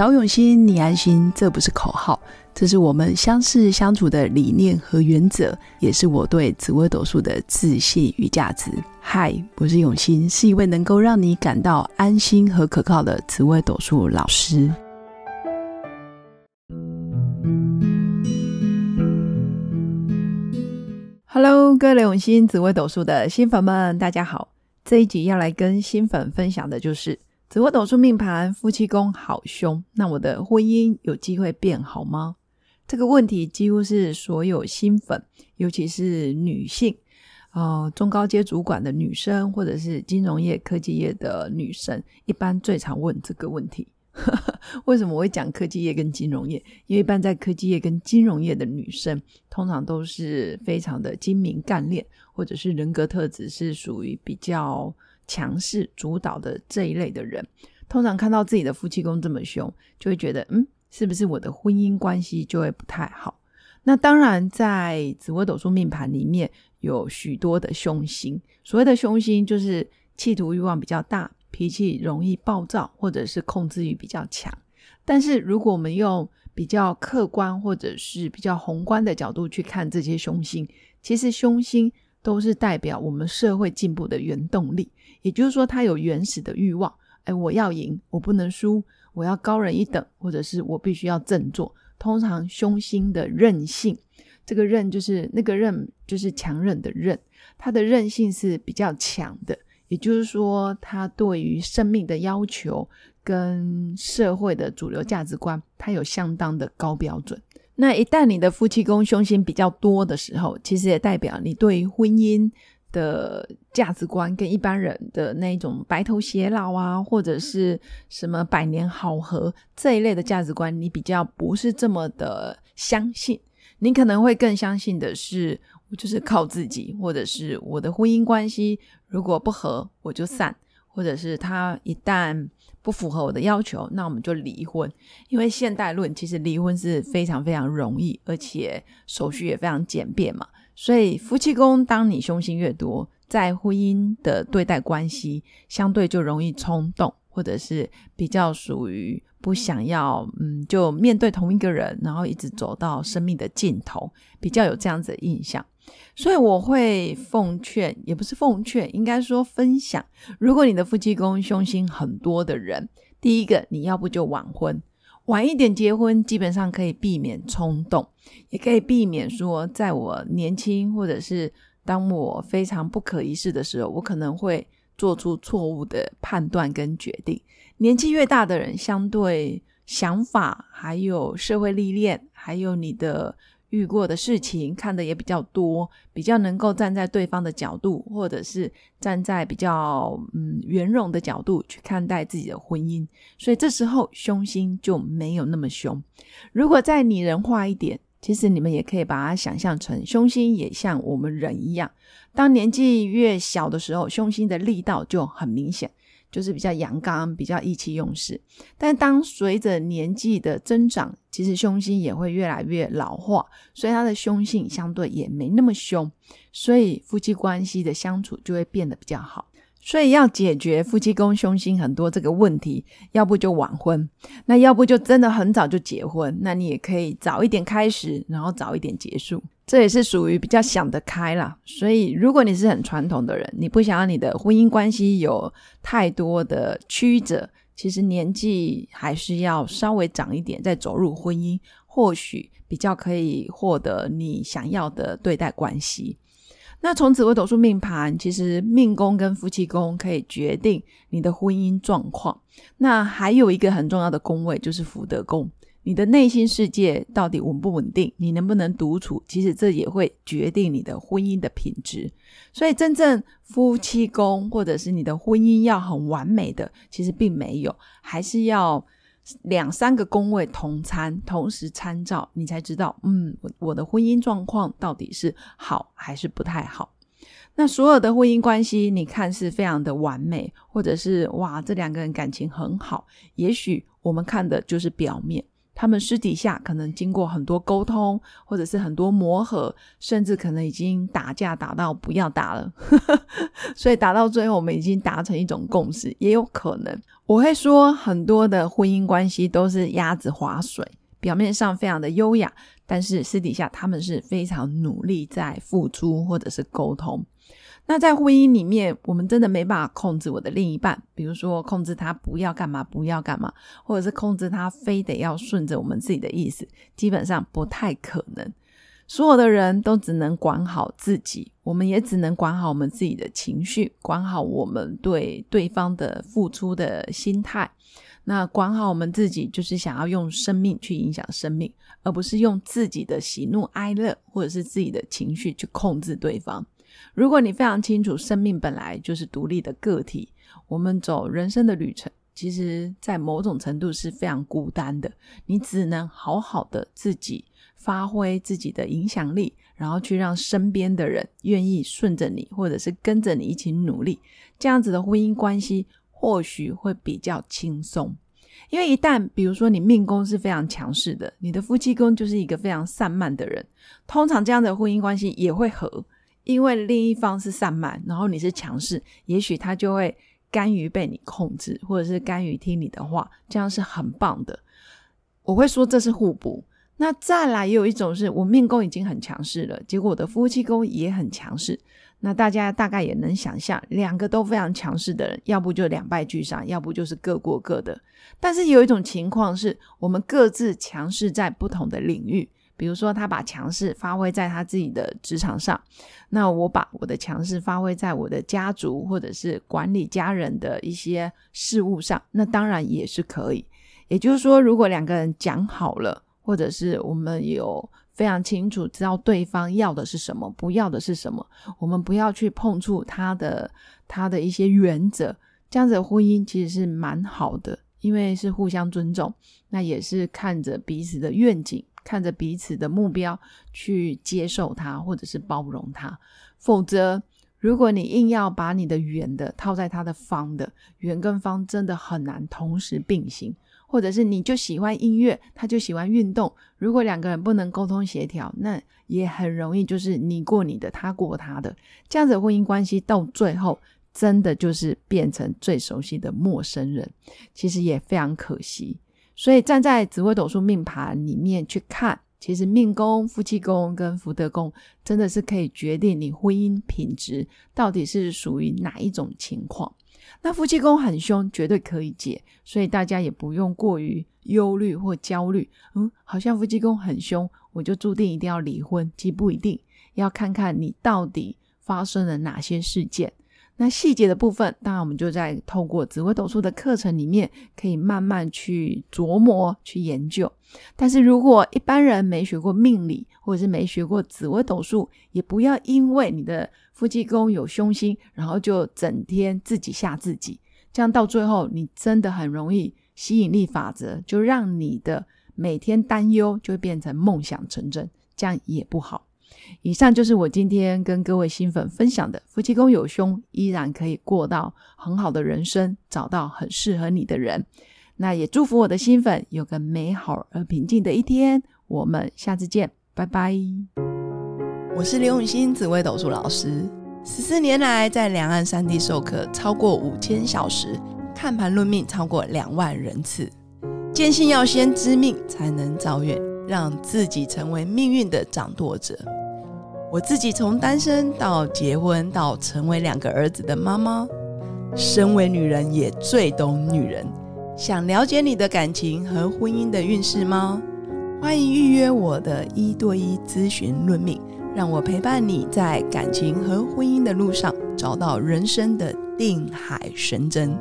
找永新，你安心，这不是口号，这是我们相识相处的理念和原则，也是我对紫微斗数的自信与价值。嗨，我是永新，是一位能够让你感到安心和可靠的紫微斗数老师。Hello，各位永新紫微斗数的新粉们，大家好！这一集要来跟新粉分享的就是。紫微斗数命盘，夫妻宫好凶，那我的婚姻有机会变好吗？这个问题几乎是所有新粉，尤其是女性，呃，中高阶主管的女生，或者是金融业、科技业的女生，一般最常问这个问题。为什么我会讲科技业跟金融业？因为一般在科技业跟金融业的女生，通常都是非常的精明干练，或者是人格特质是属于比较。强势主导的这一类的人，通常看到自己的夫妻宫这么凶，就会觉得，嗯，是不是我的婚姻关系就会不太好？那当然，在紫微斗数命盘里面有许多的凶星，所谓的凶星就是企图欲望比较大，脾气容易暴躁，或者是控制欲比较强。但是如果我们用比较客观或者是比较宏观的角度去看这些凶星，其实凶星。都是代表我们社会进步的原动力，也就是说，他有原始的欲望，哎，我要赢，我不能输，我要高人一等，或者是我必须要振作。通常凶星的韧性，这个韧就是那个韧，就是强韧的韧，它的韧性是比较强的，也就是说，他对于生命的要求跟社会的主流价值观，它有相当的高标准。那一旦你的夫妻宫凶星比较多的时候，其实也代表你对婚姻的价值观跟一般人的那种白头偕老啊，或者是什么百年好合这一类的价值观，你比较不是这么的相信。你可能会更相信的是，我就是靠自己，或者是我的婚姻关系如果不合我就散，或者是他一旦。不符合我的要求，那我们就离婚。因为现代论其实离婚是非常非常容易，而且手续也非常简便嘛。所以夫妻宫，当你凶星越多，在婚姻的对待关系相对就容易冲动，或者是比较属于不想要，嗯，就面对同一个人，然后一直走到生命的尽头，比较有这样子的印象。所以我会奉劝，也不是奉劝，应该说分享。如果你的夫妻宫凶星很多的人，第一个你要不就晚婚，晚一点结婚，基本上可以避免冲动，也可以避免说，在我年轻或者是当我非常不可一世的时候，我可能会做出错误的判断跟决定。年纪越大的人，相对想法还有社会历练，还有你的。遇过的事情看的也比较多，比较能够站在对方的角度，或者是站在比较嗯圆融的角度去看待自己的婚姻，所以这时候凶星就没有那么凶。如果再拟人化一点，其实你们也可以把它想象成凶星也像我们人一样，当年纪越小的时候，凶星的力道就很明显。就是比较阳刚，比较意气用事。但当随着年纪的增长，其实凶星也会越来越老化，所以他的凶性相对也没那么凶，所以夫妻关系的相处就会变得比较好。所以要解决夫妻宫凶星很多这个问题，要不就晚婚，那要不就真的很早就结婚。那你也可以早一点开始，然后早一点结束。这也是属于比较想得开啦。所以，如果你是很传统的人，你不想要你的婚姻关系有太多的曲折，其实年纪还是要稍微长一点再走入婚姻，或许比较可以获得你想要的对待关系。那从紫微斗数命盘，其实命宫跟夫妻宫可以决定你的婚姻状况。那还有一个很重要的宫位就是福德宫。你的内心世界到底稳不稳定？你能不能独处？其实这也会决定你的婚姻的品质。所以，真正夫妻宫或者是你的婚姻要很完美的，其实并没有，还是要两三个宫位同参，同时参照，你才知道，嗯，我我的婚姻状况到底是好还是不太好。那所有的婚姻关系，你看是非常的完美，或者是哇，这两个人感情很好，也许我们看的就是表面。他们私底下可能经过很多沟通，或者是很多磨合，甚至可能已经打架打到不要打了，所以打到最后我们已经达成一种共识，也有可能。我会说很多的婚姻关系都是鸭子划水，表面上非常的优雅，但是私底下他们是非常努力在付出或者是沟通。那在婚姻里面，我们真的没办法控制我的另一半，比如说控制他不要干嘛，不要干嘛，或者是控制他非得要顺着我们自己的意思，基本上不太可能。所有的人都只能管好自己，我们也只能管好我们自己的情绪，管好我们对对方的付出的心态。那管好我们自己，就是想要用生命去影响生命，而不是用自己的喜怒哀乐或者是自己的情绪去控制对方。如果你非常清楚，生命本来就是独立的个体，我们走人生的旅程，其实在某种程度是非常孤单的。你只能好好的自己发挥自己的影响力，然后去让身边的人愿意顺着你，或者是跟着你一起努力，这样子的婚姻关系或许会比较轻松。因为一旦比如说你命宫是非常强势的，你的夫妻宫就是一个非常散漫的人，通常这样的婚姻关系也会和。因为另一方是散漫，然后你是强势，也许他就会甘于被你控制，或者是甘于听你的话，这样是很棒的。我会说这是互补。那再来也有一种是我命宫已经很强势了，结果我的夫妻宫也很强势。那大家大概也能想象，两个都非常强势的人，要不就两败俱伤，要不就是各过各的。但是有一种情况是，我们各自强势在不同的领域。比如说，他把强势发挥在他自己的职场上，那我把我的强势发挥在我的家族或者是管理家人的一些事务上，那当然也是可以。也就是说，如果两个人讲好了，或者是我们有非常清楚知道对方要的是什么，不要的是什么，我们不要去碰触他的他的一些原则，这样子的婚姻其实是蛮好的，因为是互相尊重，那也是看着彼此的愿景。看着彼此的目标去接受它，或者是包容它。否则，如果你硬要把你的圆的套在他的方的，圆跟方真的很难同时并行。或者是你就喜欢音乐，他就喜欢运动。如果两个人不能沟通协调，那也很容易就是你过你的，他过他的，这样子婚姻关系到最后真的就是变成最熟悉的陌生人。其实也非常可惜。所以站在紫微斗数命盘里面去看，其实命宫、夫妻宫跟福德宫真的是可以决定你婚姻品质到底是属于哪一种情况。那夫妻宫很凶，绝对可以解，所以大家也不用过于忧虑或焦虑。嗯，好像夫妻宫很凶，我就注定一定要离婚，其实不一定，要看看你到底发生了哪些事件。那细节的部分，当然我们就在透过紫微斗数的课程里面，可以慢慢去琢磨、去研究。但是如果一般人没学过命理，或者是没学过紫微斗数，也不要因为你的夫妻宫有凶星，然后就整天自己吓自己。这样到最后，你真的很容易吸引力法则，就让你的每天担忧就会变成梦想成真，这样也不好。以上就是我今天跟各位新粉分享的：夫妻宫有凶，依然可以过到很好的人生，找到很适合你的人。那也祝福我的新粉有个美好而平静的一天。我们下次见，拜拜。我是刘永新，紫微斗数老师，十四年来在两岸三地授课超过五千小时，看盘论命超过两万人次，坚信要先知命才能造运，让自己成为命运的掌舵者。我自己从单身到结婚，到成为两个儿子的妈妈，身为女人也最懂女人。想了解你的感情和婚姻的运势吗？欢迎预约我的一对一咨询论命，让我陪伴你在感情和婚姻的路上找到人生的定海神针。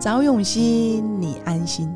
找永熙，你安心。